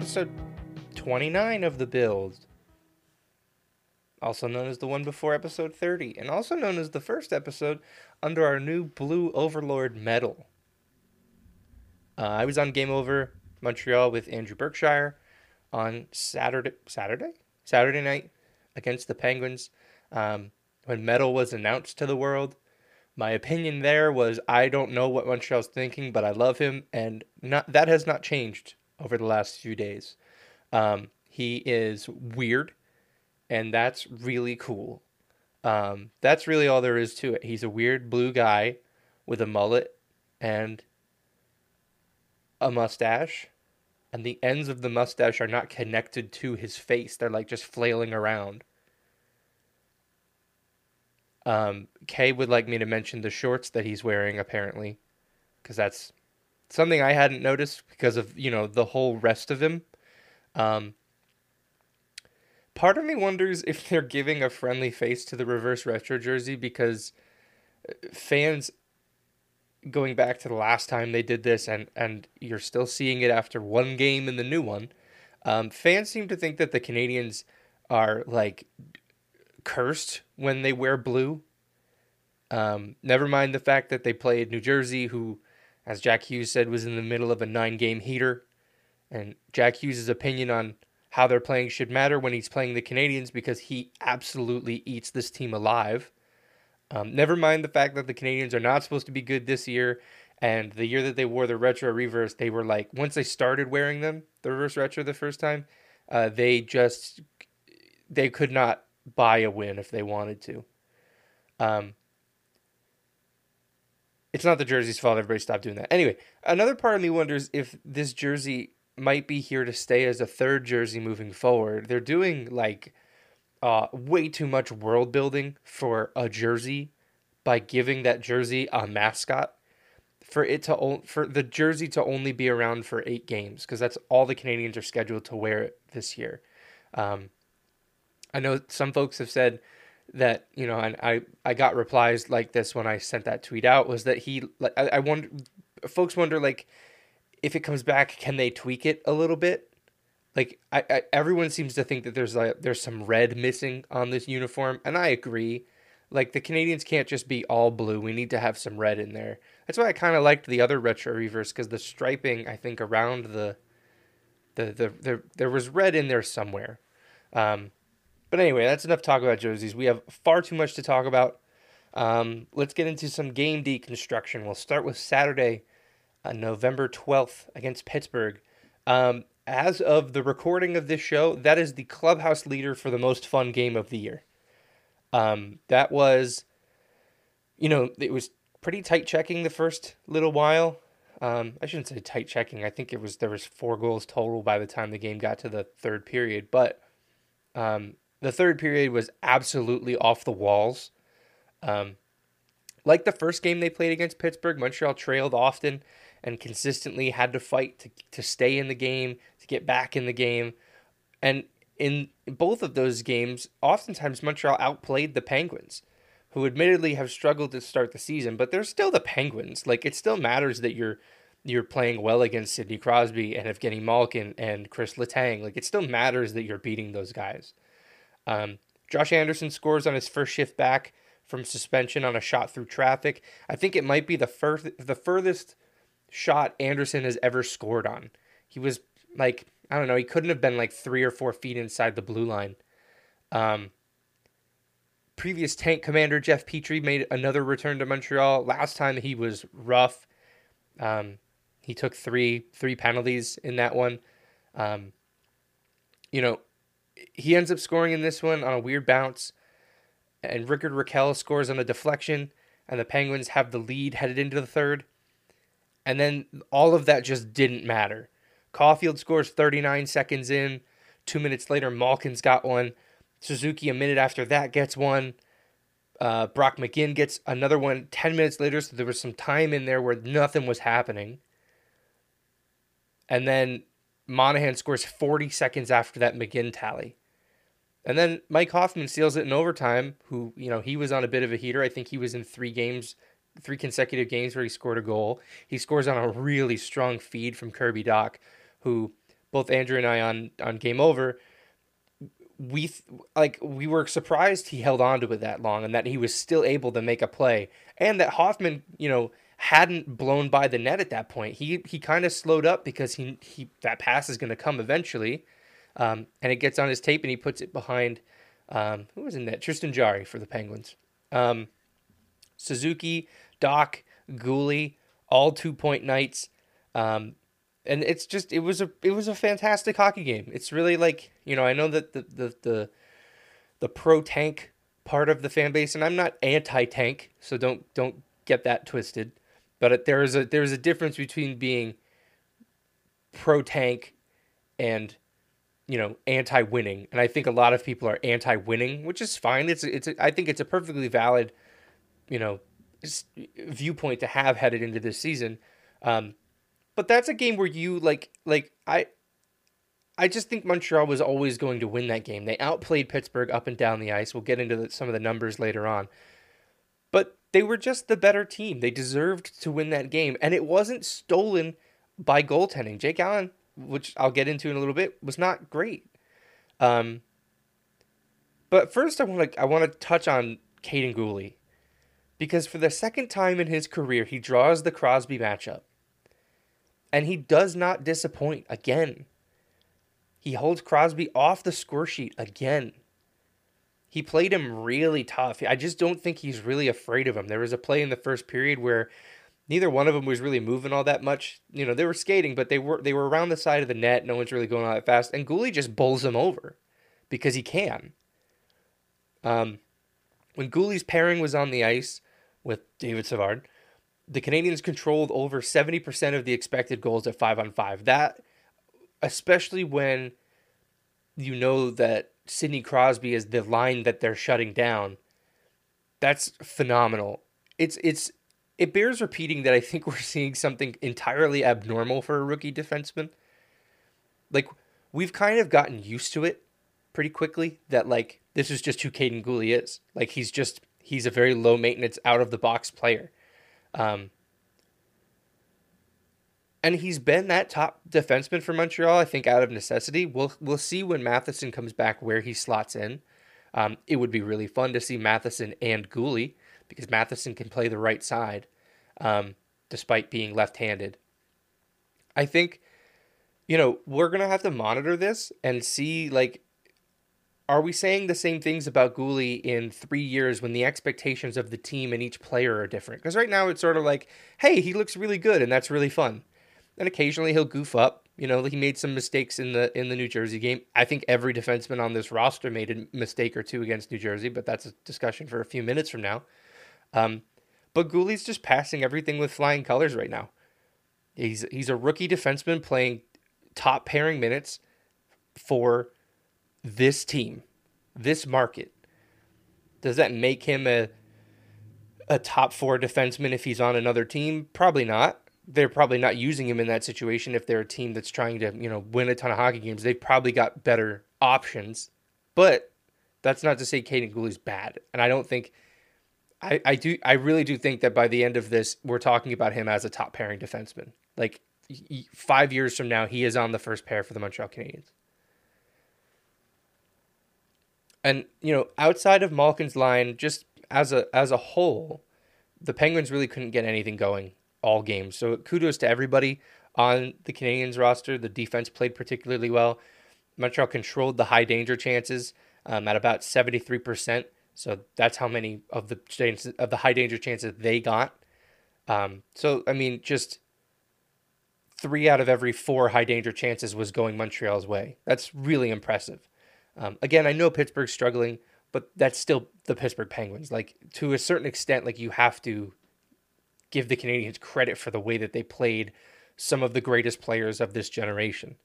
is episode 29 of The Build, also known as the one before episode 30, and also known as the first episode under our new Blue Overlord Metal. Uh, I was on Game Over Montreal with Andrew Berkshire on Saturday, Saturday, Saturday night against the Penguins. Um, when Metal was announced to the world, my opinion there was I don't know what Montreal's thinking, but I love him, and not that has not changed over the last few days. Um, he is weird, and that's really cool. Um, that's really all there is to it. He's a weird blue guy with a mullet and a mustache, and the ends of the mustache are not connected to his face. They're like just flailing around. Um, Kay would like me to mention the shorts that he's wearing, apparently, because that's something I hadn't noticed because of you know the whole rest of him. Um, part of me wonders if they're giving a friendly face to the reverse retro jersey because uh, fans going back to the last time they did this and and you're still seeing it after one game in the new one um, fans seem to think that the canadians are like cursed when they wear blue. Um, never mind the fact that they played New Jersey, who, as Jack Hughes said, was in the middle of a nine game heater. And Jack Hughes' opinion on how they're playing should matter when he's playing the Canadians because he absolutely eats this team alive. Um, never mind the fact that the Canadians are not supposed to be good this year. And the year that they wore the retro reverse, they were like, once they started wearing them, the reverse retro the first time, uh, they just, they could not buy a win if they wanted to. Um, it's not the jersey's fault. Everybody stop doing that. Anyway, another part of me wonders if this jersey might be here to stay as a third jersey moving forward. They're doing like uh, way too much world building for a jersey by giving that jersey a mascot for it to for the jersey to only be around for eight games because that's all the Canadians are scheduled to wear this year. Um, I know some folks have said that you know, and I I got replies like this when I sent that tweet out was that he I, I wonder folks wonder like if it comes back can they tweak it a little bit? Like I, I everyone seems to think that there's like there's some red missing on this uniform and I agree. Like the Canadians can't just be all blue. We need to have some red in there. That's why I kind of liked the other retro reverse because the striping I think around the the, the the there was red in there somewhere. Um but anyway, that's enough talk about jerseys. We have far too much to talk about. Um, let's get into some game deconstruction. We'll start with Saturday, uh, November 12th against Pittsburgh. Um, as of the recording of this show, that is the clubhouse leader for the most fun game of the year. Um, that was, you know, it was pretty tight checking the first little while. Um, I shouldn't say tight checking. I think it was there was four goals total by the time the game got to the third period, but um, the third period was absolutely off the walls. Um, like the first game they played against Pittsburgh, Montreal trailed often and consistently had to fight to, to stay in the game, to get back in the game. And in both of those games, oftentimes Montreal outplayed the Penguins, who admittedly have struggled to start the season, but they're still the Penguins. Like it still matters that you're you're playing well against Sidney Crosby and Evgeny Malkin and Chris Letang. Like it still matters that you're beating those guys. Um, Josh Anderson scores on his first shift back from suspension on a shot through traffic. I think it might be the first, the furthest shot Anderson has ever scored on. He was like, I don't know, he couldn't have been like three or four feet inside the blue line. Um, previous tank commander Jeff Petry made another return to Montreal. Last time he was rough. Um, he took three three penalties in that one. Um, you know, he ends up scoring in this one on a weird bounce, and Rickard Rakell scores on a deflection, and the Penguins have the lead headed into the third. And then all of that just didn't matter. Caufield scores 39 seconds in. Two minutes later, Malkin's got one. Suzuki, a minute after that, gets one. Uh, Brock McGinn gets another one 10 minutes later, so there was some time in there where nothing was happening. And then Monahan scores 40 seconds after that McGinn tally. And then Mike Hoffman seals it in overtime, who, you know, he was on a bit of a heater. I think he was in three games, three consecutive games where he scored a goal. He scores on a really strong feed from Kirby Dach, who both Andrew and I on on Game Over, we like we were surprised he held on to it that long and that he was still able to make a play and that Hoffman, you know, hadn't blown by the net at that point. He he kind of slowed up because he he that pass is going to come eventually, um, and it gets on his tape and he puts it behind. Um, who was in that? Tristan Jarry for the Penguins. Um, Suzuki, Dach, Guhle, all two point nights. Um, and it's just it was a it was a fantastic hockey game. It's really like you know I know that the the the, the pro tank part of the fan base, and I'm not anti tank, so don't don't get that twisted. But there's a there's a difference between being pro tank and you know anti winning, and I think a lot of people are anti winning, which is fine. It's it's a, I think it's a perfectly valid you know viewpoint to have headed into this season. Um, but that's a game where you like like I I just think Montreal was always going to win that game. They outplayed Pittsburgh up and down the ice. We'll get into the, some of the numbers later on. They were just the better team. They deserved to win that game and it wasn't stolen by goaltending. Jake Allen, which I'll get into in a little bit, was not great. Um but first I want to I want to touch on Kaiden Guhle because for the second time in his career he draws the Crosby matchup and he does not disappoint again. He holds Crosby off the score sheet again. He played him really tough. I just don't think he's really afraid of him. There was a play in the first period where neither one of them was really moving all that much. You know, they were skating, but they were they were around the side of the net. No one's really going all that fast, and Guhle just bowls them over because he can. Um, when Guhle's pairing was on the ice with David Savard, the Canadiens controlled over 70% of the expected goals at 5 on 5. That especially when you know that Sidney Crosby is the line that they're shutting down. That's phenomenal. It's it's it bears repeating that I think we're seeing something entirely abnormal for a rookie defenseman. Like we've kind of gotten used to it pretty quickly that like this is just who Kaiden Guhle is. Like he's just he's a very low maintenance out of the box player. Um, and he's been that top defenseman for Montreal, I think, out of necessity. We'll we'll see when Matheson comes back where he slots in. Um, it would be really fun to see Matheson and Guhle because Matheson can play the right side, um, despite being left-handed. I think, you know, we're gonna have to monitor this and see like are we saying the same things about Guhle in three years when the expectations of the team and each player are different? Because right now it's sort of like, hey, he looks really good and that's really fun. And occasionally he'll goof up. You know, he made some mistakes in the in the New Jersey game. I think every defenseman on this roster made a mistake or two against New Jersey, but that's a discussion for a few minutes from now. Um, but Guhle's just passing everything with flying colors right now. He's he's a rookie defenseman playing top pairing minutes for this team, this market, does that make him a a top four defenseman if he's on another team? Probably not. They're probably not using him in that situation if they're a team that's trying to, you know, win a ton of hockey games. They've probably got better options. But that's not to say Kaiden Guhle's bad. And I don't think I, I do I really do think that by the end of this, we're talking about him as a top pairing defenseman. Like five years from now, he is on the first pair for the Montreal Canadiens. And you know, outside of Malkin's line, just as a as a whole, the Penguins really couldn't get anything going all games. So kudos to everybody on the Canadiens roster. The defense played particularly well. Montreal controlled the high danger chances um, at about seventy three percent. So that's how many of the chances of the high danger chances they got. Um, so I mean, just three out of every four high danger chances was going Montreal's way. That's really impressive. Um, again, I know Pittsburgh's struggling, but that's still the Pittsburgh Penguins. Like to a certain extent, like you have to give the Canadians credit for the way that they played some of the greatest players of this generation.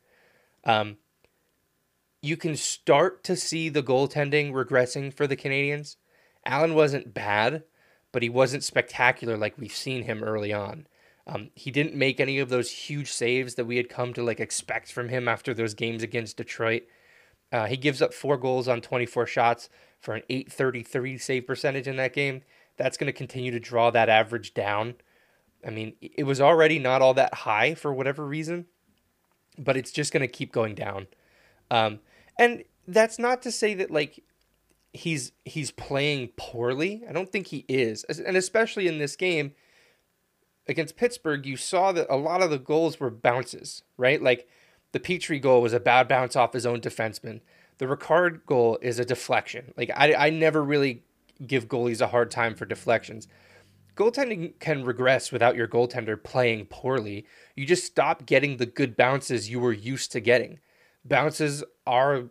Um, you can start to see the goaltending regressing for the Canadians. Allen wasn't bad, but he wasn't spectacular like we've seen him early on. Um, he didn't make any of those huge saves that we had come to like expect from him after those games against Detroit. Uh, he gives up four goals on 24 shots for an 833 save percentage in that game. That's going to continue to draw that average down. I mean, it was already not all that high for whatever reason. but it's just going to keep going down. Um, and that's not to say that like he's he's playing poorly. I don't think he is, and especially in this game against Pittsburgh, you saw that a lot of the goals were bounces, right? Like the Petry goal was a bad bounce off his own defenseman. The Ricard goal is a deflection. Like I, I never really give goalies a hard time for deflections. Goaltending can regress without your goaltender playing poorly. You just stop getting the good bounces you were used to getting. Bounces are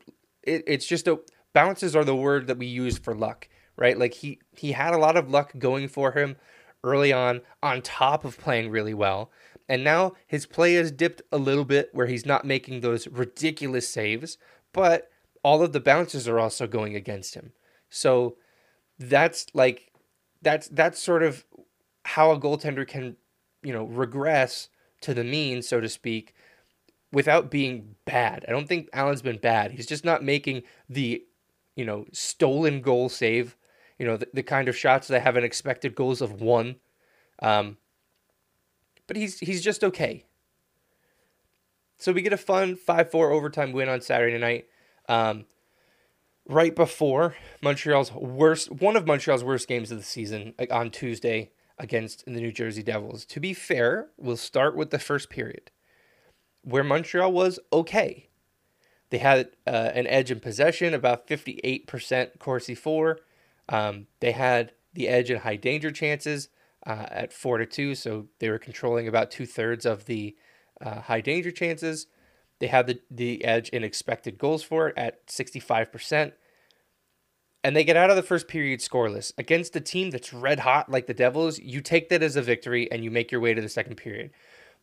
it, it's just a bounces are the word that we use for luck, right? Like he he had a lot of luck going for him early on on top of playing really well. And now his play has dipped a little bit where he's not making those ridiculous saves, but all of the bounces are also going against him. So that's like that's that's sort of how a goaltender can, you know, regress to the mean, so to speak, without being bad. I don't think Allen's been bad. He's just not making the, you know, stolen goal save, you know, the, the kind of shots that have an expected goals of one. Um, but he's he's just okay. So we get a fun 5-4 overtime win on Saturday night. Um, right before Montreal's worst one of Montreal's worst games of the season like on Tuesday against the New Jersey Devils. To be fair, we'll start with the first period where Montreal was okay. They had uh, an edge in possession, about 58% Corsi for. Um, they had the edge in high danger chances uh, at 4 to 2, so they were controlling about two thirds of the uh, high danger chances. They had the, the edge in expected goals for it at 65%. And they get out of the first period scoreless. Against a team that's red hot like the Devils, you take that as a victory and you make your way to the second period.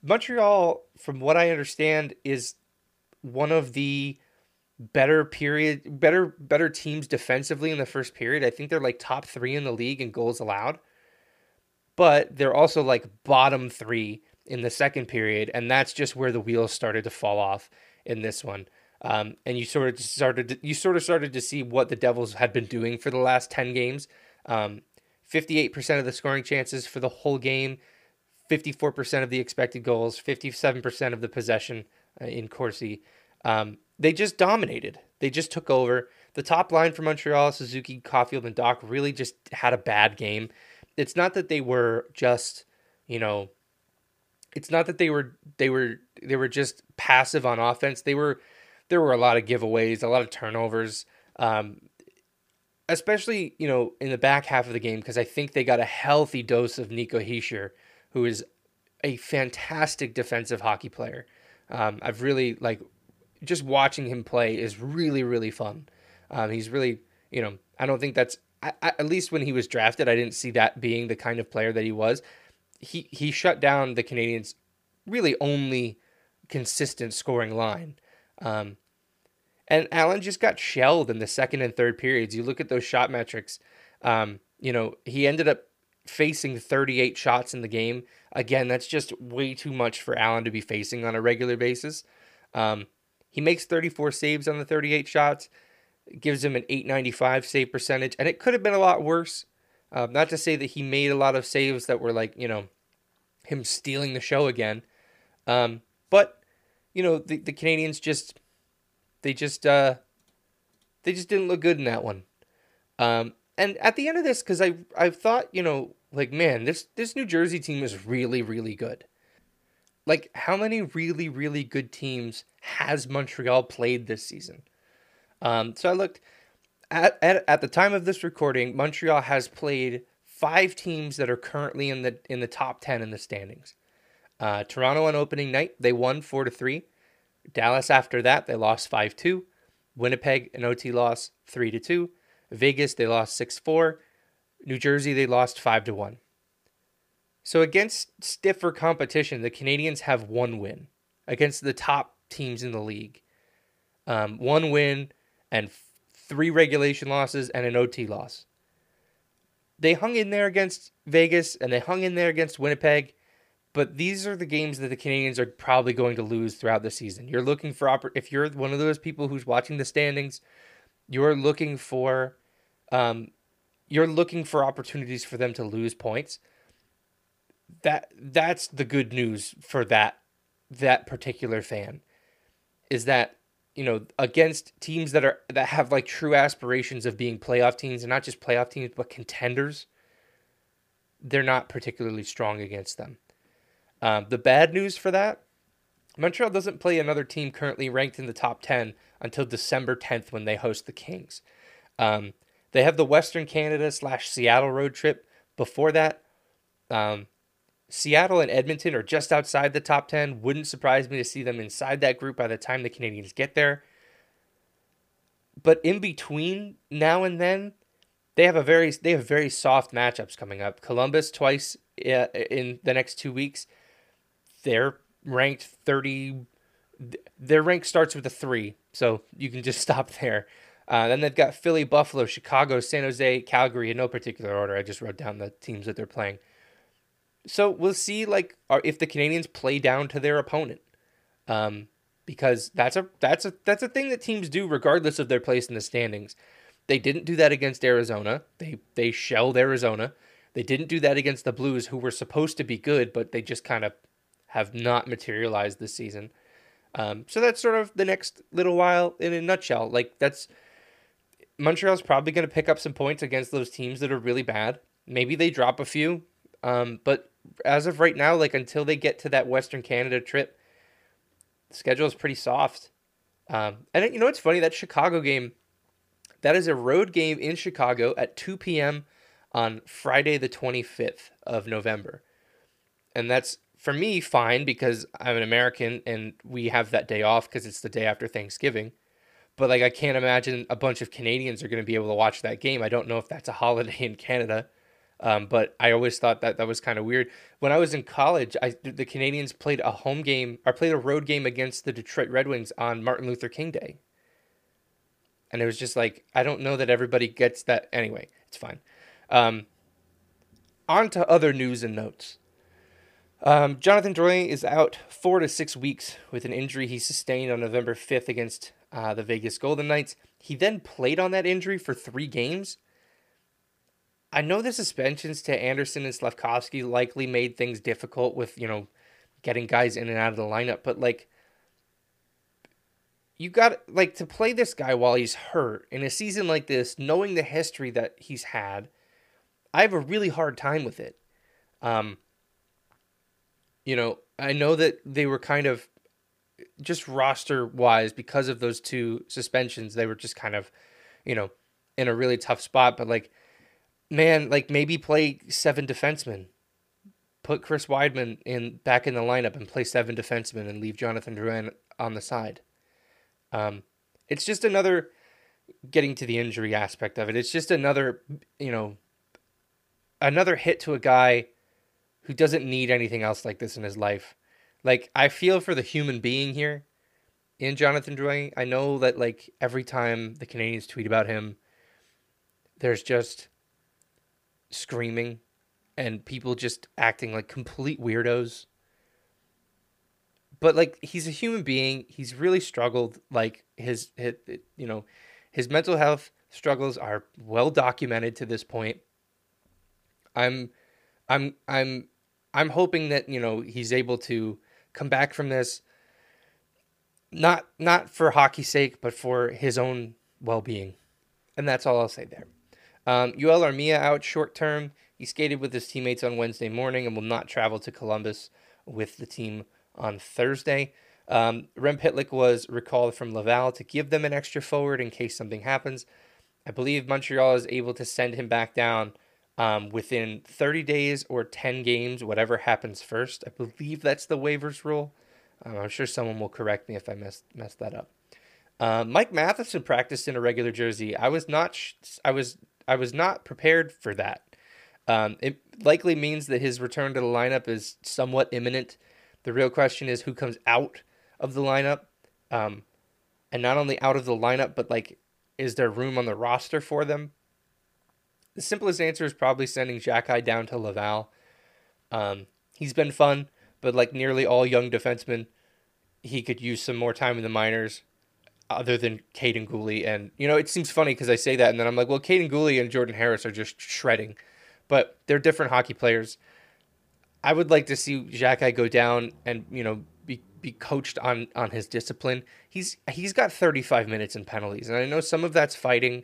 Montreal, from what I understand, is one of the better period better better teams defensively in the first period. I think they're like top 3 in the league in goals allowed. But they're also like bottom 3 in the second period and that's just where the wheels started to fall off in this one. Um, and you sort of started to, you sort of started to see what the Devils had been doing for the last 10 games. Um, 58% of the scoring chances for the whole game 54% of the expected goals, 57% of the possession uh, in Corsi. Um, they just dominated. They just took over. The top line for Montreal, Suzuki, Caufield, and Dach really just had a bad game. It's not that they were just, you know, it's not that they were they were they were just passive on offense. They were there were a lot of giveaways, a lot of turnovers. Um, especially, you know, in the back half of the game because I think they got a healthy dose of Nico Hischier who is a fantastic defensive hockey player. Um, I've really like just watching him play is really really fun. Um, he's really you know I don't think that's I, I, at least when he was drafted I didn't see that being the kind of player that he was. He he shut down the Canadians' really only consistent scoring line. Um, and Allen just got shelled in the second and third periods. You look at those shot metrics. Um, you know, he ended up facing 38 shots in the game. Again, that's just way too much for Allen to be facing on a regular basis. Um, he makes 34 saves on the 38 shots, gives him an 895 save percentage, and it could have been a lot worse. Uh, not to say that he made a lot of saves that were like, you know, him stealing the show again. Um, but, you know, the, the Canadiens just, they just, uh, they just didn't look good in that one. Um, and at the end of this, because I I thought you know like man this this New Jersey team is really really good. Like how many really really good teams has Montreal played this season? Um, so I looked at, at at the time of this recording, Montreal has played five teams that are currently in the in the top ten in the standings. Uh, Toronto on opening night they won four to three. Dallas after that they lost five two. Winnipeg an OT loss three to two. Vegas, they lost 6 4. New Jersey, they lost 5 to 1. So against stiffer competition, the Canadians have one win against the top teams in the league. Um, one win and three regulation losses and an OT loss. They hung in there against Vegas and they hung in there against Winnipeg, but these are the games that the Canadiens are probably going to lose throughout the season. You're looking for if you're one of those people who's watching the standings, you're looking for um, you're looking for opportunities for them to lose points. That that's the good news for that that particular fan. is that you know against teams that are that have like true aspirations of being playoff teams and not just playoff teams but contenders, they're not particularly strong against them. Um, the bad news for that, Montreal doesn't play another team currently ranked in the top ten until December tenth when they host the Kings. Um, they have the Western Canada slash Seattle road trip. Before that, um, Seattle and Edmonton are just outside the top 10. Wouldn't surprise me to see them inside that group by the time the Canadians get there. But in between now and then, they have a very they have very soft matchups coming up. Columbus twice uh, in the next 2 weeks. They're ranked 30 their rank starts with a 3, so you can just stop there. Uh, then they've got Philly, Buffalo, Chicago, San Jose, Calgary in no particular order. I just wrote down the teams that they're playing. So we'll see, like, if the Canadians play down to their opponent, um, because that's a that's a that's a thing that teams do regardless of their place in the standings. They didn't do that against Arizona. They they shelled Arizona. They didn't do that against the Blues, who were supposed to be good, but they just kind of have not materialized this season. Um, so that's sort of the next little while in a nutshell. Like that's Montreal's probably going to pick up some points against those teams that are really bad. Maybe they drop a few, um, but as of right now, like until they get to that Western Canada trip, the schedule is pretty soft. Um, and you know what's funny? That Chicago game, that is a road game in Chicago at 2 p.m. on Friday, the 25th of November. And that's for me fine because I'm an American and we have that day off because it's the day after Thanksgiving but like I can't imagine a bunch of Canadians are going to be able to watch that game. I don't know if that's a holiday in Canada, um, but I always thought that that was kind of weird. When I was in college, I the Canadians played a home game or played a road game against the Detroit Red Wings on Martin Luther King Day, and it was just like I don't know that everybody gets that. Anyway, it's fine. Um, on to other news and notes. Um, Jonathan Drouin is out four to six weeks with an injury he sustained on November 5th against uh, the Vegas Golden Knights. He then played on that injury for three games. I know the suspensions to Anderson and Slafkovsky likely made things difficult with, you know, getting guys in and out of the lineup, but like you got like to play this guy while he's hurt in a season like this, knowing the history that he's had, I have a really hard time with it. Um you know, I know that they were kind of just roster wise, because of those two suspensions, they were just kind of, you know, in a really tough spot. But like, man, like maybe play seven defensemen. Put Chris Wideman in back in the lineup and play seven defensemen and leave Jonathan Drouin on the side. Um, it's just another getting to the injury aspect of it. It's just another, you know, another hit to a guy who doesn't need anything else like this in his life. Like I feel for the human being here in Jonathan Drouin. I know that like every time the Canadians tweet about him, there's just screaming and people just acting like complete weirdos. But like he's a human being. He's really struggled. Like his, his you know, his mental health struggles are well documented to this point. I'm I'm I'm I'm hoping that, you know, he's able to come back from this not not for hockey's sake, but for his own well being. And that's all I'll say there. Um, Joel Armia out short term. He skated with his teammates on Wednesday morning and will not travel to Columbus with the team on Thursday. Um, Rem Pitlick was recalled from Laval to give them an extra forward in case something happens. I believe Montreal is able to send him back down um, within 30 days or 10 games, whatever happens first. I believe that's the waivers rule. Um, I'm sure someone will correct me if I mess, messed that up. Uh, Mike Matheson practiced in a regular jersey. I was not. Sh- I was. I was not prepared for that. Um, it likely means that his return to the lineup is somewhat imminent. The real question is who comes out of the lineup, um, and not only out of the lineup, but like, is there room on the roster for them? The simplest answer is probably sending Xhekaj down to Laval. Um, he's been fun, but like nearly all young defensemen, he could use some more time in the minors other than Kaiden Guhle. And, you know, it seems funny because I say that and then I'm like, well, Kaiden Guhle and Jordan Harris are just shredding. But they're different hockey players. I would like to see Xhekaj go down and, you know, be, be coached on on his discipline. He's he's got 35 minutes in penalties, and I know some of that's fighting.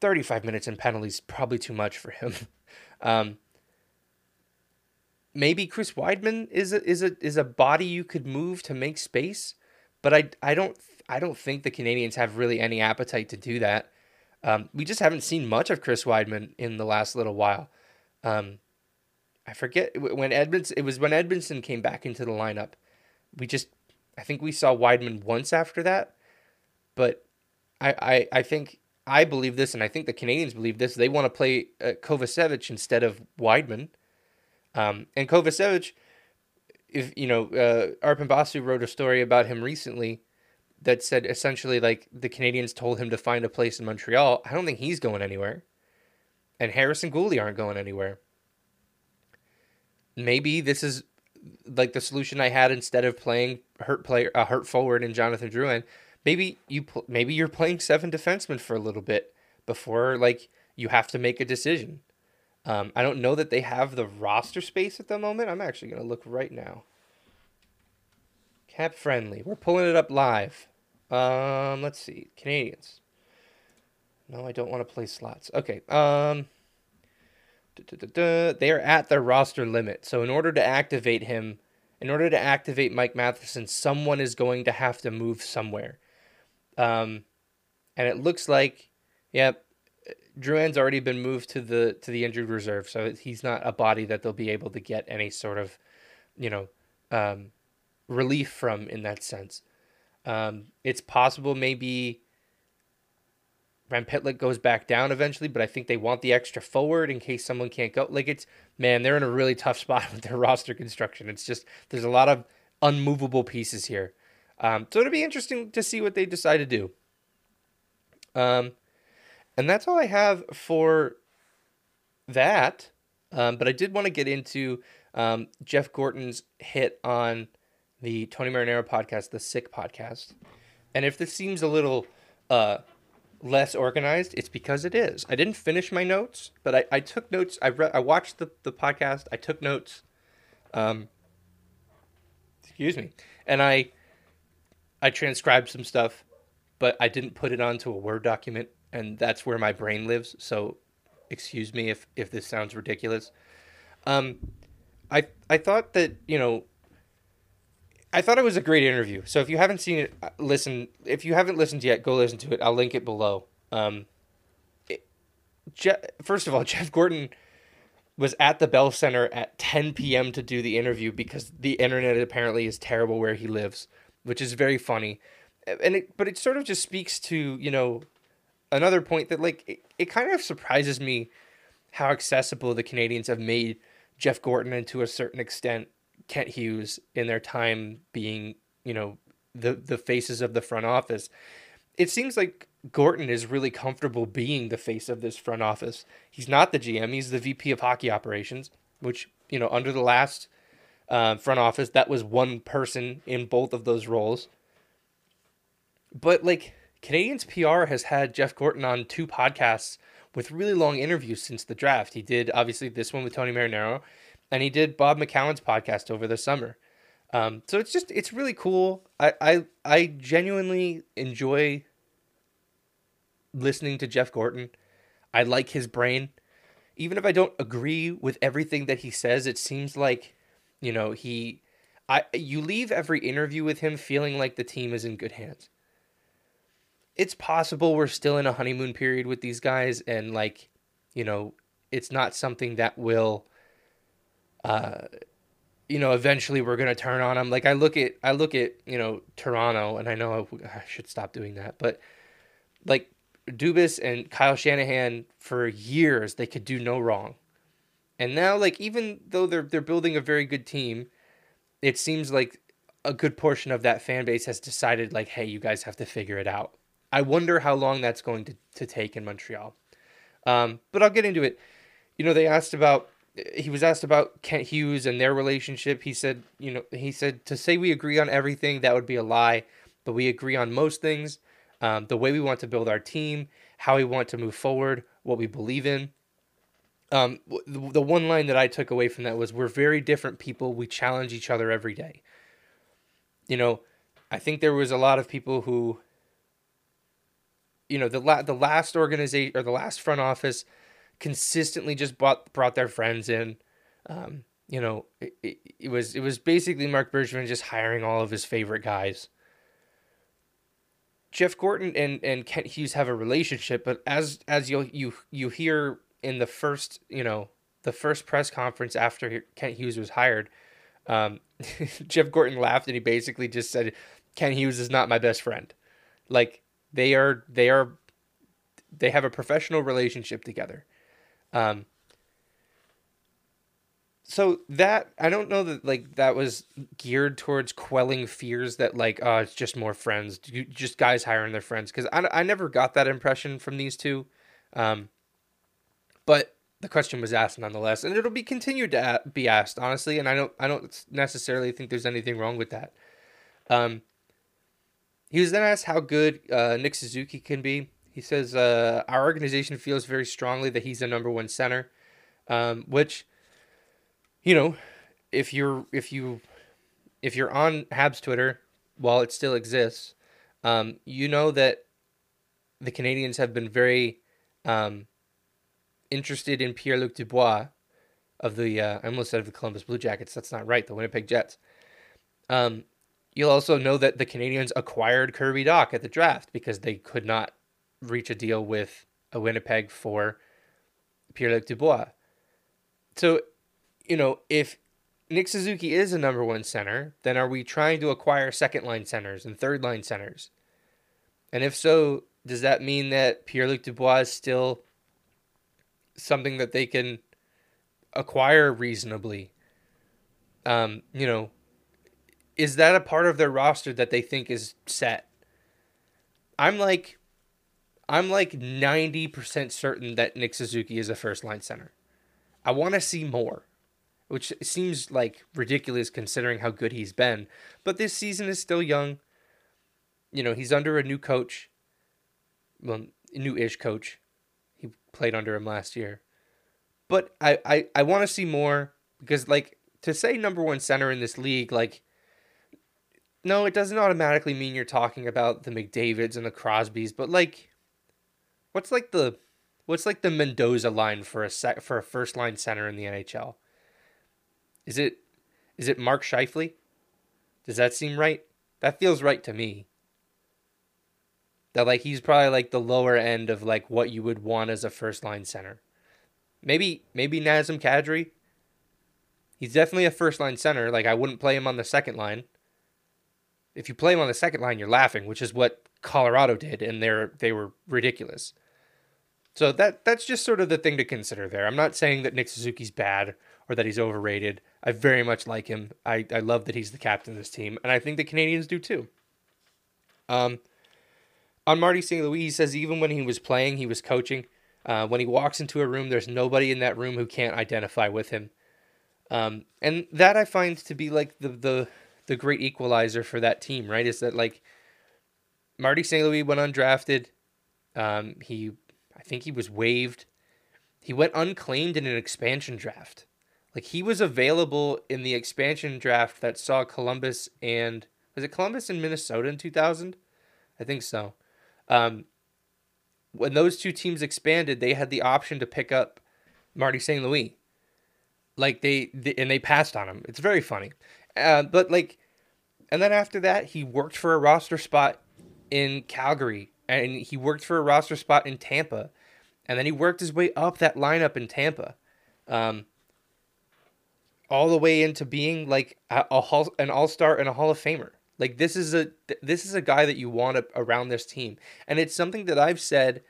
35 minutes in penalties probably too much for him. Um, maybe Chris Wideman is a, is a is a body you could move to make space, but I I don't I don't think the Canadians have really any appetite to do that. Um, we just haven't seen much of Chris Wideman in the last little while. Um, I forget when Edmonds. It was when Edmundson came back into the lineup. We just, I think we saw Wideman once after that, but I, I, I think I believe this, and I think the Canadians believe this. They want to play uh, Kovacevic instead of Wideman, um, and Kovacevic. If you know, uh, Arpon Basu wrote a story about him recently that said essentially like the Canadians told him to find a place in Montreal. I don't think he's going anywhere, and Harris and Guhle aren't going anywhere. Maybe this is like the solution I had instead of playing hurt player, a uh, hurt forward and Jonathan Drouin maybe you maybe you're playing seven defensemen for a little bit before like you have to make a decision. Um, I don't know that they have the roster space at the moment. I'm actually gonna look right now. Cap friendly. We're pulling it up live. Um, let's see. Canadians. No, I don't want to play slots. Okay. Um, they are at their roster limit. So in order to activate him, in order to activate Mike Matheson, someone is going to have to move somewhere. Um, and it looks like, yep, Drouin's already been moved to the to the injured reserve, so he's not a body that they'll be able to get any sort of, you know, um, relief from in that sense. Um, it's possible maybe Rem Pitlick goes back down eventually, but I think they want the extra forward in case someone can't go. Like it's man, they're in a really tough spot with their roster construction. It's just there's a lot of unmovable pieces here. Um, so it'll be interesting to see what they decide to do. Um, and that's all I have for that. Um, but I did want to get into um, Jeff Gorton's hit on the Tony Marinaro podcast, the Sick podcast. And if this seems a little uh, less organized, it's because it is. I didn't finish my notes, but I, I took notes. I read, I watched the, the podcast. I took notes. Um, excuse me. And I I transcribed some stuff, but I didn't put it onto a Word document, and that's where my brain lives. So, excuse me if if this sounds ridiculous. Um, I I thought that you know. I thought it was a great interview. So if you haven't seen it, uh, listen. If you haven't listened yet, go listen to it. I'll link it below. Um, it, Je- first of all, Jeff Gorton was at the Bell Center at 10 p.m. to do the interview because the internet apparently is terrible where he lives which is very funny. And it, but it sort of just speaks to you know another point that like it, it kind of surprises me how accessible the Canadians have made Jeff Gorton and to a certain extent Kent Hughes in their time being you know the the faces of the front office. It seems like Gorton is really comfortable being the face of this front office. He's not the GM; he's the VP of hockey operations, which you know under the last uh, front office. That was one person in both of those roles. But like Canadiens PR has had Jeff Gorton on two podcasts with really long interviews since the draft. He did obviously this one with Tony Marinaro, and he did Bob McCown's podcast over the summer. Um, so it's just it's really cool. I, I I genuinely enjoy listening to Jeff Gorton. I like his brain. Even if I don't agree with everything that he says, it seems like you know, he I you leave every interview with him feeling like the team is in good hands. It's possible we're still in a honeymoon period with these guys and like, you know, it's not something that will uh you know, eventually we're going to turn on them. Like I look at I look at, you know, Toronto and I know I should stop doing that, but like Dubas and Kyle Shanahan for years they could do no wrong. And now, like even though they're they're building a very good team, it seems like a good portion of that fan base has decided like, hey, you guys have to figure it out. I wonder how long that's going to, to take in Montreal. Um, but I'll get into it. You know, they asked about he was asked about Kent Hughes and their relationship. He said, you know, he said to say we agree on everything that would be a lie, but we agree on most things. Um, the way we want to build our team, how we want to move forward, what we believe in. Um, the, the one line that I took away from that was, "We're very different people. We challenge each other every day." you know, I think there was a lot of people who, you know, the la- the last organization or the last front office consistently just brought brought their friends in. Um, you know, it, it, it, was it was basically Marc Bergevin just hiring all of his favorite guys. Jeff Gorton and, and Kent Hughes have a relationship, but as as you you you hear in the first you know the first press conference after Kent Hughes was hired, um, Jeff Gorton laughed and he basically just said, "Kent Hughes is not my best friend." Like they are they are they have a professional relationship together. Um, so that I don't know that like that was geared towards quelling fears that like oh it's just more friends, just guys hiring their friends because I, I never got that impression from these two, um, but the question was asked nonetheless, and it'll be continued to be asked honestly, and I don't I don't necessarily think there's anything wrong with that. Um, he was then asked how good uh, Nick Suzuki can be. He says uh, our organization feels very strongly that he's the number one center, um, which you know, if you're if you if you're on Habs Twitter while it still exists, um, you know that the Canadians have been very um, interested in Pierre Luc Dubois of the uh, I almost said of the Columbus Blue Jackets. That's not right. The Winnipeg Jets. Um, you'll also know that the Canadians acquired Kirby Dach at the draft because they could not reach a deal with a Winnipeg for Pierre Luc Dubois. So you know, if Nick Suzuki is a number one center, then are we trying to acquire second line centers and third line centers? And if so, does that mean that Pierre Luc Dubois is still something that they can acquire reasonably? Um, you know, is that a part of their roster that they think is set? I'm like I'm like 90% certain that Nick Suzuki is a first line center. I want to see more which seems like ridiculous considering how good he's been. But this season is still young. You know, he's under a new coach. Well, new ish coach. He played under him last year. But I, I, I want to see more because, like, to say number one center in this league, like, no, it doesn't automatically mean you're talking about the McDavids and the Crosbys, but like, what's like the, what's like the Mendoza line for a sec for a first line center in the NHL? Is it is it Mark Scheifele? Does that seem right? That feels right to me. That like he's probably like the lower end of like what you would want as a first line center. Maybe maybe Nazem Kadri. He's definitely a first line center. Like I wouldn't play him on the second line. If you play him on the second line, you're laughing, which is what Colorado did, and they're they were ridiculous. So that that's just sort of the thing to consider there. I'm not saying that Nick Suzuki's bad or that he's overrated. I very much like him. I, I love that he's the captain of this team, and I think the Canadians do too. Um, on Marty St. Louis, he says even when he was playing, he was coaching. Uh, when he walks into a room, there's nobody in that room who can't identify with him. Um, and that I find to be like the the the great equalizer for that team, right? Is that like Marty St. Louis went undrafted. Um, he, I think he was waived. He went unclaimed in an expansion draft. Like he was available in the expansion draft that saw Columbus and was it Columbus and Minnesota in 2000? I think so. Um, when those two teams expanded, they had the option to pick up Marty St. Louis. Like they, they, and they passed on him. It's very funny. Uh, but like, and then after that, he worked for a roster spot in Calgary, and he worked for a roster spot in Tampa, and then he worked his way up that lineup in Tampa. Um, all the way into being like a, a hall, an all-star and a hall of famer like this is a this is a guy that you want around this team and it's something that i've said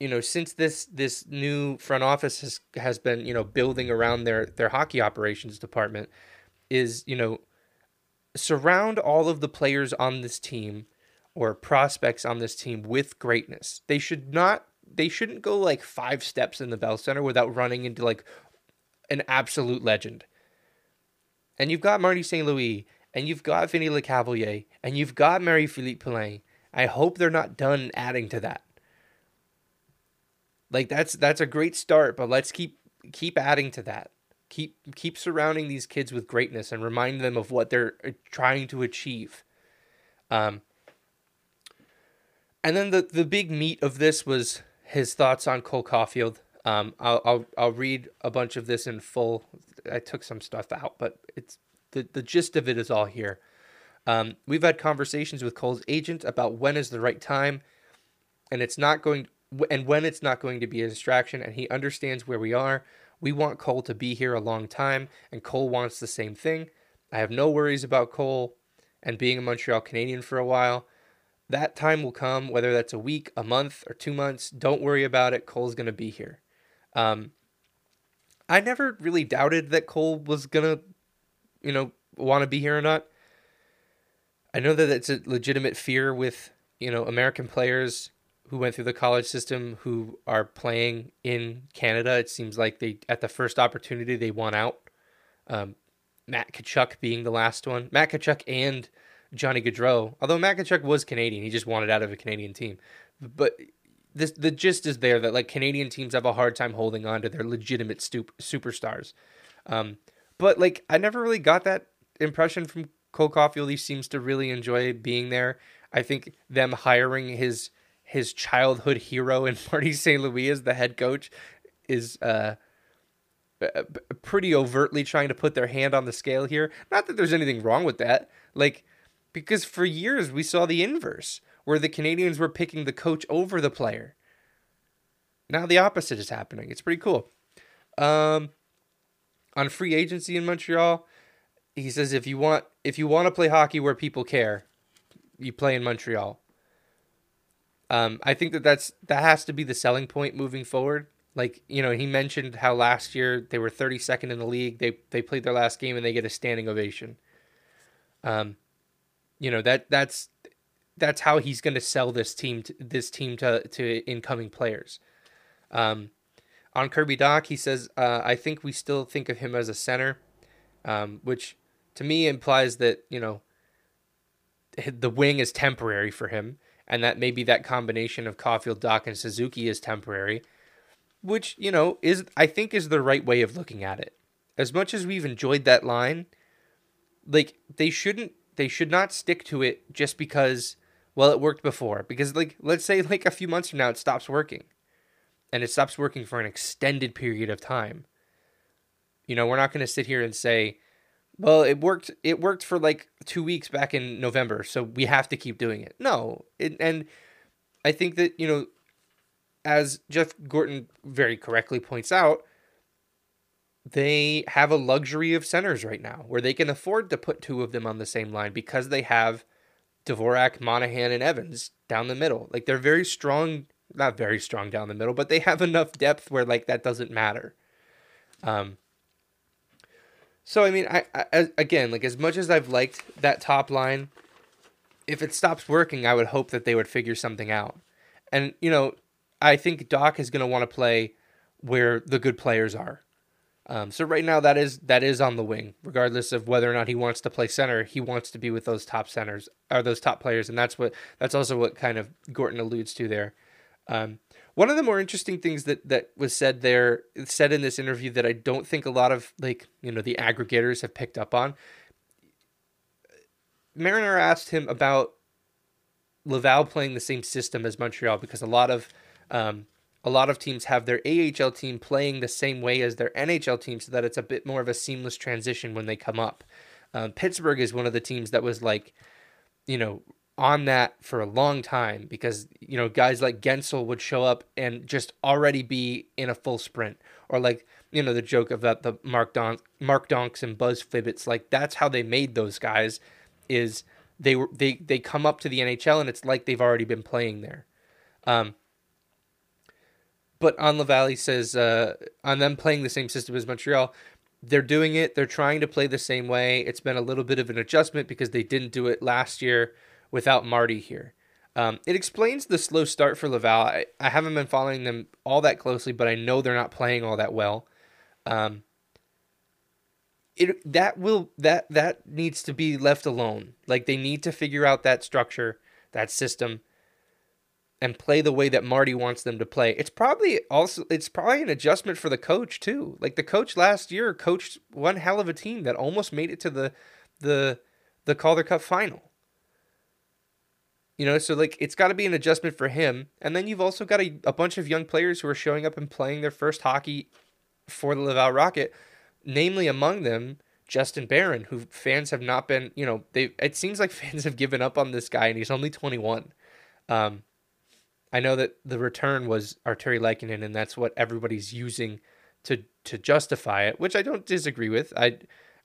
you know since this this new front office has has been you know building around their their hockey operations department is you know surround all of the players on this team or prospects on this team with greatness they should not they shouldn't go like five steps in the bell center without running into like an absolute legend. And you've got Marty St. Louis, and you've got Vinny Lecavalier, and you've got Marie-Philip Poulin. I hope they're not done adding to that. Like that's that's a great start, but let's keep keep adding to that. Keep keep surrounding these kids with greatness and remind them of what they're uh, trying to achieve. Um, and then the the big meat of this was his thoughts on Cole Caufield. Um, I'll, I'll I'll read a bunch of this in full. I took some stuff out, but it's the the gist of it is all here. Um, we've had conversations with Cole's agent about when is the right time, and it's not going and when it's not going to be a distraction, and he understands where we are. We want Cole to be here a long time, and Cole wants the same thing. I have no worries about Cole and being a Montreal Canadian for a while. That time will come, whether that's a week, a month, or two months. Don't worry about it. Cole's going to be here. Um, I never really doubted that Cole was going to, you know, want to be here or not. I know that it's a legitimate fear with, you know, American players who went through the college system who are playing in Canada. It seems like they at the first opportunity they want out. Um, Matt Tkachuk being the last one. Matt Tkachuk and Johnny Gaudreau. Although Matt Tkachuk was Canadian, he just wanted out of a Canadian team. But this the gist is there that like Canadian teams have a hard time holding on to their legitimate stup- superstars. Um, but like I never really got that impression from Cole Caufield. He seems to really enjoy being there. I think them hiring his his childhood hero in Marty St. Louis as the head coach is uh, pretty overtly trying to put their hand on the scale here. Not that there's anything wrong with that, like because for years we saw the inverse, where the Canadians were picking the coach over the player. Now the opposite is happening. It's pretty cool. Um, on free agency in Montreal, he says if you want if you want to play hockey where people care, you play in Montreal. Um, I think that that's that has to be the selling point moving forward. Like you know, he mentioned how last year they were 32nd in the league. They they played their last game and they get a standing ovation. Um, you know that that's that's how he's going to sell this team to, this team to to incoming players. Um, on Kirby Dach, he says, uh, "I think we still think of him as a center, um, which to me implies that you know the wing is temporary for him." And that maybe that combination of Caufield, Dach, and Suzuki is temporary, which you know is I think is the right way of looking at it. As much as we've enjoyed that line, like they shouldn't, they should not stick to it just because well it worked before. Because like let's say like a few months from now it stops working, and it stops working for an extended period of time. You know, we're not going to sit here and say well, it worked. It worked for like two weeks back in November, so we have to keep doing it. No, it, and I think that you know, as Jeff Gorton very correctly points out, they have a luxury of centers right now where they can afford to put two of them on the same line because they have Dvorak, Monahan, and Evans down the middle. Like they're very strong, not very strong down the middle, but they have enough depth where like that doesn't matter. Um, so I mean, I, I again, like as much as I've liked that top line, if it stops working, I would hope that they would figure something out. And you know, I think Dach is going to want to play where the good players are. Um, so right now, that is that is on the wing, regardless of whether or not he wants to play center. He wants to be with those top centers or those top players, and that's what that's also what kind of Gorton alludes to there. Um, one of the more interesting things that that was said there, said in this interview that I don't think a lot of like you know the aggregators have picked up on. Marinaro asked him about Laval playing the same system as Montreal because a lot of um, a lot of teams have their AHL team playing the same way as their NHL team, so that it's a bit more of a seamless transition when they come up. Um, Pittsburgh is one of the teams that was like, you know, on that for a long time because you know guys like Guentzel would show up and just already be in a full sprint or like you know the joke that the Mark Don Mark Donks and Buzz Fibbits like that's how they made those guys is they were they they come up to the NHL and it's like they've already been playing there. Um, but on Laval says uh, on them playing the same system as Montreal, they're doing it. They're trying to play the same way. It's been a little bit of an adjustment because they didn't do it last year without Marty here. Um, it explains the slow start for Laval. I, I, haven't been following them all that closely, but I know they're not playing all that well. Um, it that will that that needs to be left alone. Like they need to figure out that structure, that system, and play the way that Marty wants them to play. It's probably also it's probably an adjustment for the coach too. Like the coach last year coached one hell of a team that almost made it to the the the Calder Cup final. You know, so like it's got to be an adjustment for him. And then you've also got a, a bunch of young players who are showing up and playing their first hockey for the Laval Rocket, namely among them Justin Barron, who fans have not been, you know, they it seems like fans have given up on this guy and he's only 21. Um, I know that the return was Artturi Lehkonen, and that's what everybody's using to to justify it, which I don't disagree with. I,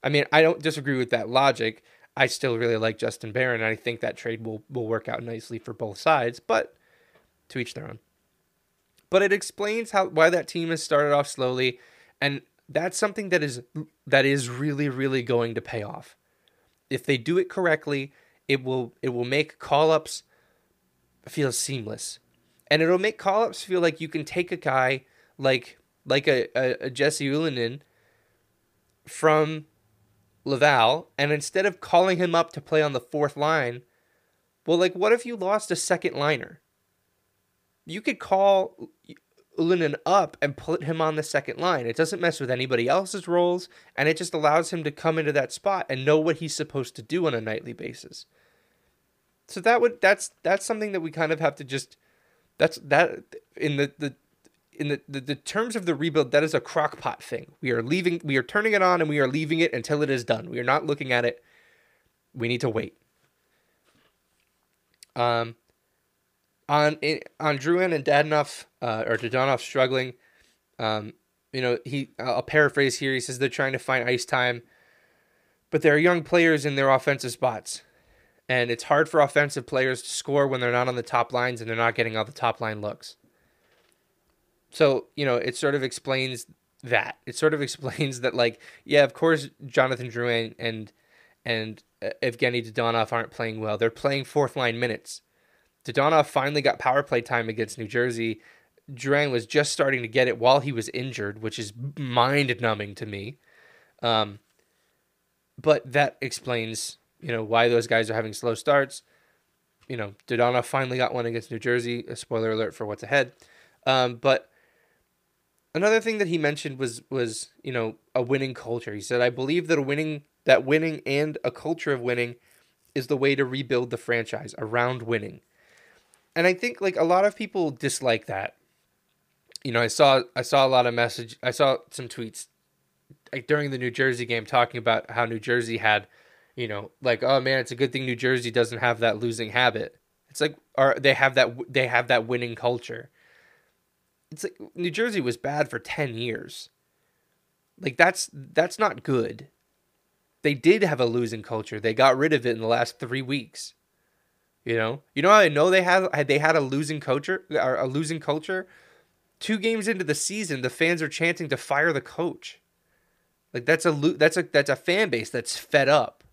I mean, I don't disagree with that logic. I still really like Justin Barron, and I think that trade will will work out nicely for both sides. But to each their own. But it explains how why that team has started off slowly, and that's something that is that is really really going to pay off. If they do it correctly, it will it will make call ups feel seamless and it'll make call ups feel like you can take a guy like like a, a, a Jesse Ylönen from Laval, and instead of calling him up to play on the fourth line, well, like what if you lost a second liner? You could call Ylönen up and put him on the second line. It doesn't mess with anybody else's roles, and it just allows him to come into that spot and know what he's supposed to do on a nightly basis. So that would that's that's something that we kind of have to just that's that in the the in the, the, the terms of the rebuild, that is a crockpot thing. We are leaving we are turning it on and we are leaving it until it is done. We are not looking at it. We need to wait. Um on on Drouin and Dadonov uh, or Dadonov struggling. Um, you know, he I'll paraphrase here. He says they're trying to find ice time, but there are young players in their offensive spots and it's hard for offensive players to score when they're not on the top lines and they're not getting all the top line looks. So, you know, it sort of explains that. It sort of explains that like, yeah, of course Jonathan Drouin and and uh, Evgeny Dadonov aren't playing well. They're playing fourth line minutes. Dadonov finally got power play time against New Jersey. Drouin was just starting to get it while he was injured, which is mind numbing to me. Um, but that explains you know, why those guys are having slow starts. You know, Dadonov finally got one against New Jersey. A spoiler alert for what's ahead. Um, but another thing that he mentioned was was you know a winning culture. He said, "I believe that a winning that winning and a culture of winning is the way to rebuild the franchise around winning." And I think like a lot of people dislike that. You know, I saw I saw a lot of message. I saw some tweets like during the New Jersey game talking about how New Jersey had you know, like oh man, it's a good thing New Jersey doesn't have that losing habit. It's like or they have that they have that winning culture. It's like New Jersey was bad for 10 years. Like that's that's not good. They did have a losing culture. They got rid of it in the last 3 weeks. You know? You know how I know they had they had a losing culture or a losing culture? Two games into the season, the fans are chanting to fire the coach. Like that's a that's a that's a fan base that's fed up.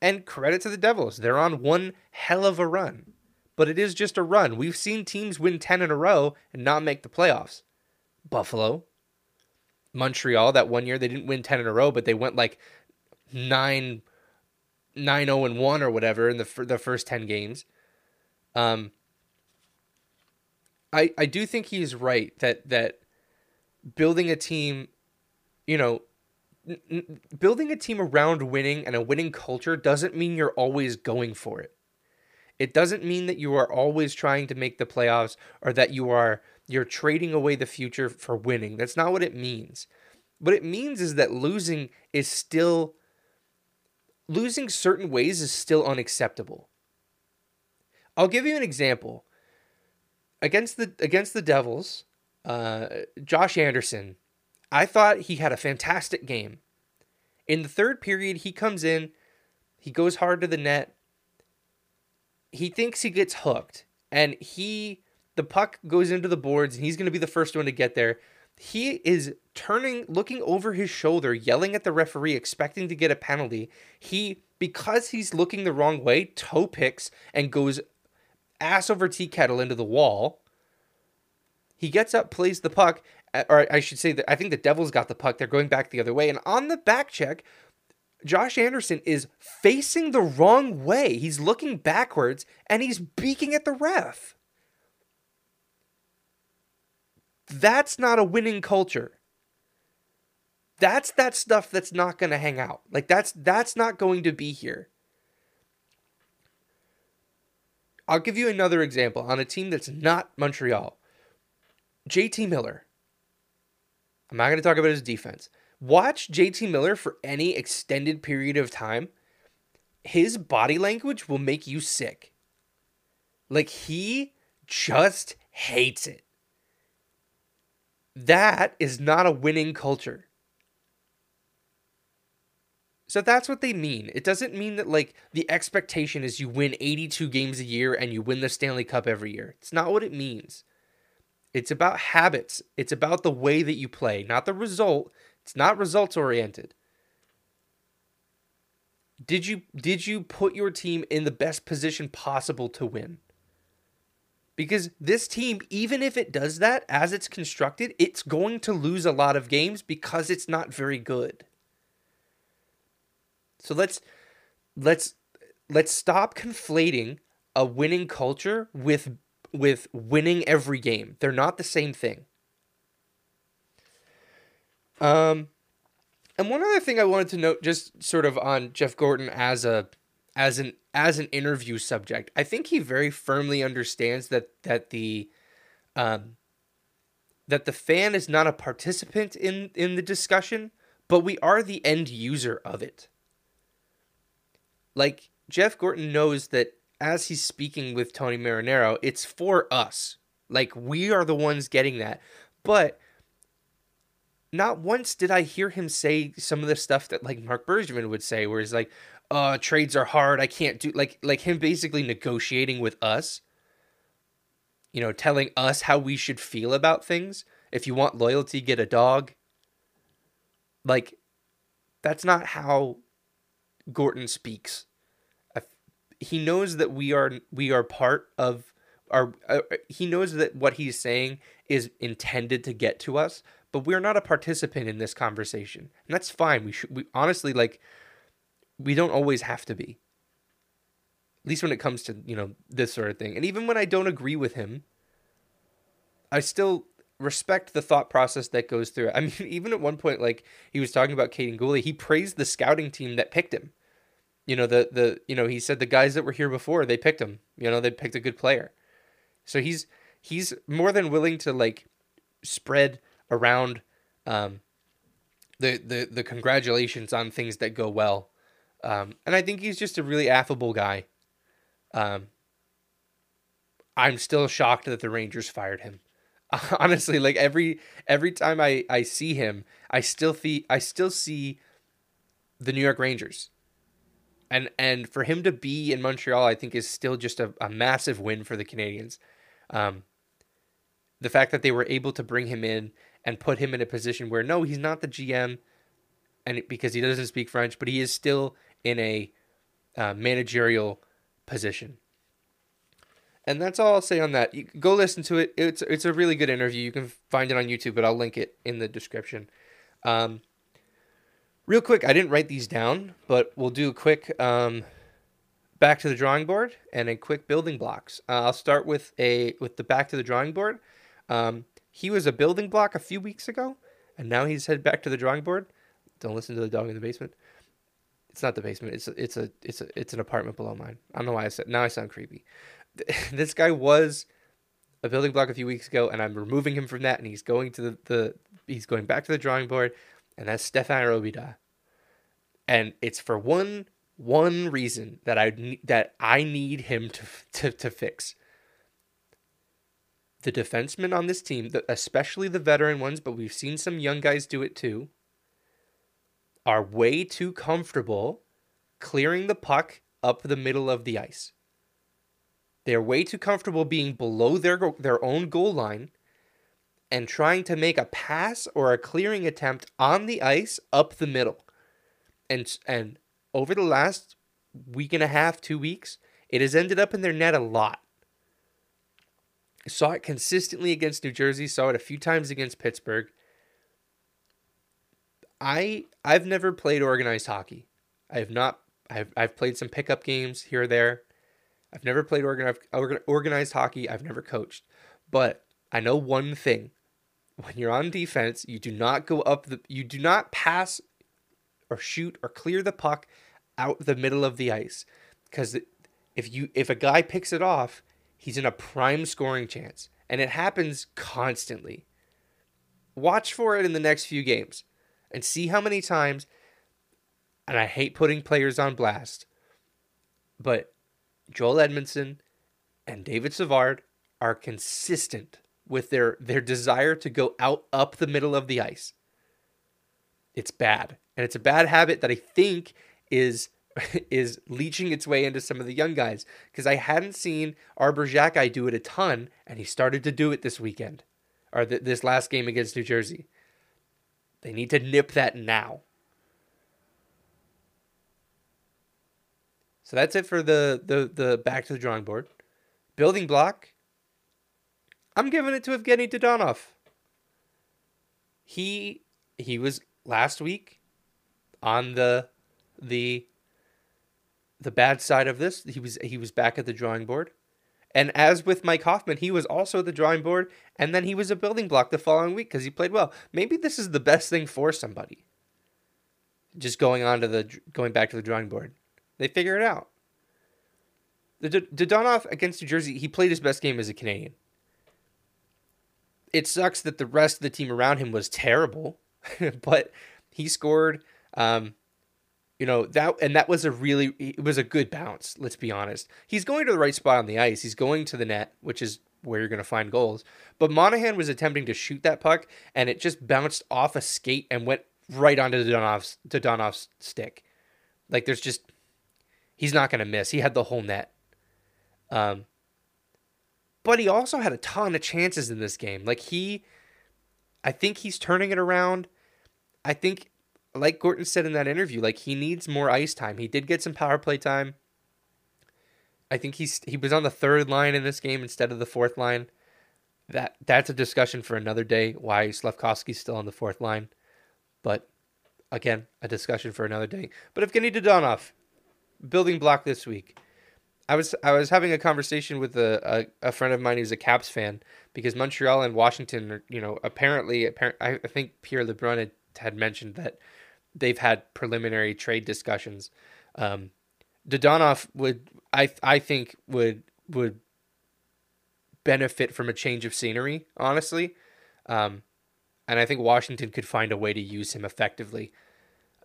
And credit to the Devils. They're on one hell of a run. But it is just a run. We've seen teams win 10 in a row and not make the playoffs. Buffalo, Montreal, that one year they didn't win 10 in a row, but they went like 9 9 0 and 1 or whatever in the the first 10 games. Um I I do think he's right that that building a team, you know, building a team around winning and a winning culture doesn't mean you're always going for it. It doesn't mean that you are always trying to make the playoffs or that you are you're trading away the future for winning. That's not what it means. What it means is that losing is still losing certain ways is still unacceptable. I'll give you an example. Against the against the Devils, uh, Josh Anderson I thought he had a fantastic game. In the third period, he comes in, he goes hard to the net. He thinks he gets hooked, and he the puck goes into the boards, and he's going to be the first one to get there. He is turning, looking over his shoulder, yelling at the referee, expecting to get a penalty. He, because he's looking the wrong way, toe picks and goes ass over tea kettle into the wall. He gets up, plays the puck, or I should say that I think the Devils got the puck. They're going back the other way. And on the back check, Josh Anderson is facing the wrong way. He's looking backwards and he's beaking at the ref. That's not a winning culture. That's that stuff that's not going to hang out. Like that's that's not going to be here. I'll give you another example on a team that's not Montreal. JT Miller. I'm not going to talk about his defense. Watch JT Miller for any extended period of time. His body language will make you sick. Like he just hates it. That is not a winning culture. So that's what they mean. It doesn't mean that like the expectation is you win 82 games a year and you win the Stanley Cup every year. It's not what it means. It's about habits. It's about the way that you play, not the result. It's not results oriented. Did you did you put your team in the best position possible to win? Because this team, even if it does that as it's constructed, it's going to lose a lot of games because it's not very good. So let's let's let's stop conflating a winning culture with with winning every game. They're not the same thing. Um and one other thing I wanted to note just sort of on Jeff Gorton as a as an as an interview subject. I think he very firmly understands that that the um that the fan is not a participant in in the discussion, but we are the end user of it. Like Jeff Gorton knows that as he's speaking with Tony Marinaro, it's for us. Like we are the ones getting that. But not once did I hear him say some of the stuff that like Marc Bergevin would say, where he's like, "Uh, trades are hard. I can't do like like him basically negotiating with us. You know, telling us how we should feel about things. If you want loyalty, get a dog. Like, that's not how Gorton speaks he knows that we are we are part of our uh, he knows that what he's saying is intended to get to us but we're not a participant in this conversation. And that's fine. We should we honestly like we don't always have to be. At least when it comes to you know this sort of thing. And even when i don't agree with him i still respect the thought process that goes through it. I mean even at one point like he was talking about Kaiden Guhle, he praised the scouting team that picked him. You know the the you know he said the guys that were here before they picked him. You know they picked a good player. So he's he's more than willing to like spread around um the the the congratulations on things that go well. Um and i think he's just a really affable guy. Um i'm still shocked that the rangers fired him. Honestly like every every time i i see him i still see i still see the new york rangers. And and for him to be in Montreal, I think is still just a, a massive win for the Canadians. Um, the fact that they were able to bring him in and put him in a position where no, he's not the GM, and because he doesn't speak French, but he is still in a uh, managerial position. And that's all I'll say on that. You go listen to it. It's it's a really good interview. You can find it on YouTube, but I'll link it in the description. Um, Real quick, I didn't write these down, but we'll do a quick um, back to the drawing board and a quick building blocks. Uh, I'll start with a with the back to the drawing board. Um, he was a building block a few weeks ago, and now he's head back to the drawing board. Don't listen to the dog in the basement. It's not the basement. It's a, it's a it's a it's an apartment below mine. I don't know why I said now I sound creepy. this guy was a building block a few weeks ago, and I'm removing him from that, and he's going to the, the he's going back to the drawing board and that's Stefan Robida. And it's for one one reason that I that I need him to to, to fix. The defensemen on this team, especially the veteran ones, but we've seen some young guys do it too, are way too comfortable clearing the puck up the middle of the ice. They're way too comfortable being below their their own goal line and trying to make a pass or a clearing attempt on the ice up the middle. And and over the last week and a half, 2 weeks, it has ended up in their net a lot. I saw it consistently against New Jersey, saw it a few times against Pittsburgh. I I've never played organized hockey. I have not I've I've played some pickup games here or there. I've never played organized organized hockey. I've never coached. But I know one thing when you're on defense, you do not go up the you do not pass or shoot or clear the puck out the middle of the ice cuz if you if a guy picks it off, he's in a prime scoring chance and it happens constantly. Watch for it in the next few games and see how many times and I hate putting players on blast, but Joel Edmundson and David Savard are consistent with their their desire to go out up the middle of the ice. It's bad. And it's a bad habit that I think is is leeching its way into some of the young guys because I hadn't seen Arber Xhekaj do it a ton and he started to do it this weekend or th- this last game against New Jersey. They need to nip that now. So that's it for the the the back to the drawing board. Building block. I'm giving it to Evgeny Dadonov. He he was last week on the the the bad side of this. He was he was back at the drawing board. And as with Mike Hoffman, he was also at the drawing board, and then he was a building block the following week because he played well. Maybe this is the best thing for somebody. Just going on to the going back to the drawing board, they figure it out. The Dadonov against New Jersey, he played his best game as a Canadian it sucks that the rest of the team around him was terrible, but he scored. Um, you know that, and that was a really it was a good bounce. Let's be honest. He's going to the right spot on the ice. He's going to the net, which is where you're going to find goals. But Monahan was attempting to shoot that puck, and it just bounced off a skate and went right onto Donov's Donov's stick. Like there's just he's not going to miss. He had the whole net. Um, but he also had a ton of chances in this game. Like he, I think he's turning it around. I think, like Gorton said in that interview, like he needs more ice time. He did get some power play time. I think he's he was on the third line in this game instead of the fourth line. That that's a discussion for another day. Why Slafkovsky's still on the fourth line, but again, a discussion for another day. But Evgeny Dadonov, building block this week. I was I was having a conversation with a, a, a, friend of mine who's a Caps fan because Montreal and Washington, are, you know, apparently, apparent, I, I think Pierre LeBrun had, had mentioned that they've had preliminary trade discussions. Um, Dadonov would I I think would would benefit from a change of scenery, honestly, um, and I think Washington could find a way to use him effectively.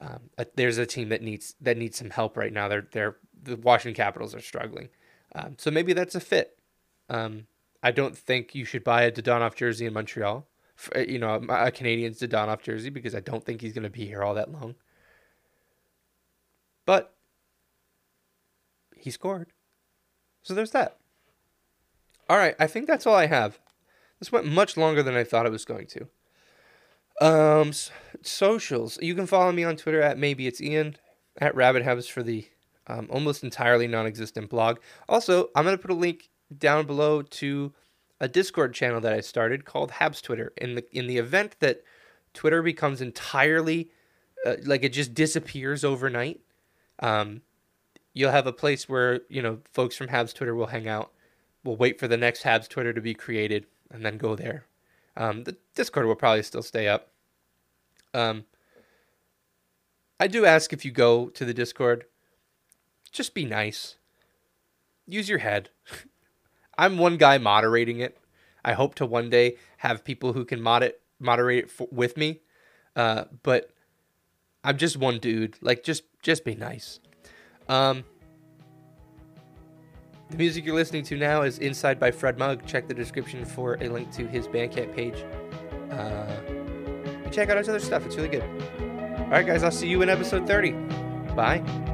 Um, there's a team that needs that needs some help right now. They're they're the Washington Capitals are struggling. Um, so maybe that's a fit. Um, I don't think you should buy a Dadonov jersey in Montreal. Uh, you know, a, Canadian's Dadonov jersey because I don't think he's going to be here all that long. But he scored. So there's that. All right, I think that's all I have. This went much longer than I thought it was going to. Um, socials. You can follow me on Twitter at maybe it's Ian at Rabid Habs for the um, almost entirely non-existent blog. Also, I'm gonna put a link down below to a Discord channel that I started called Habs Twitter. In the in the event that Twitter becomes entirely uh, like it just disappears overnight, um, you'll have a place where you know folks from Habs Twitter will hang out. We'll wait for the next Habs Twitter to be created and then go there. Um, the Discord will probably still stay up. Um, I do ask if you go to the Discord just be nice. Use your head. I'm one guy moderating it. I hope to one day have people who can mod it, moderate it for, with me. Uh, but I'm just one dude. Like just just be nice. Um, the music you're listening to now is Inside by Fred Mug. Check the description for a link to his Bandcamp page. Uh, check out his other stuff. It's really good. All right, guys. I'll see you in episode 30. Bye.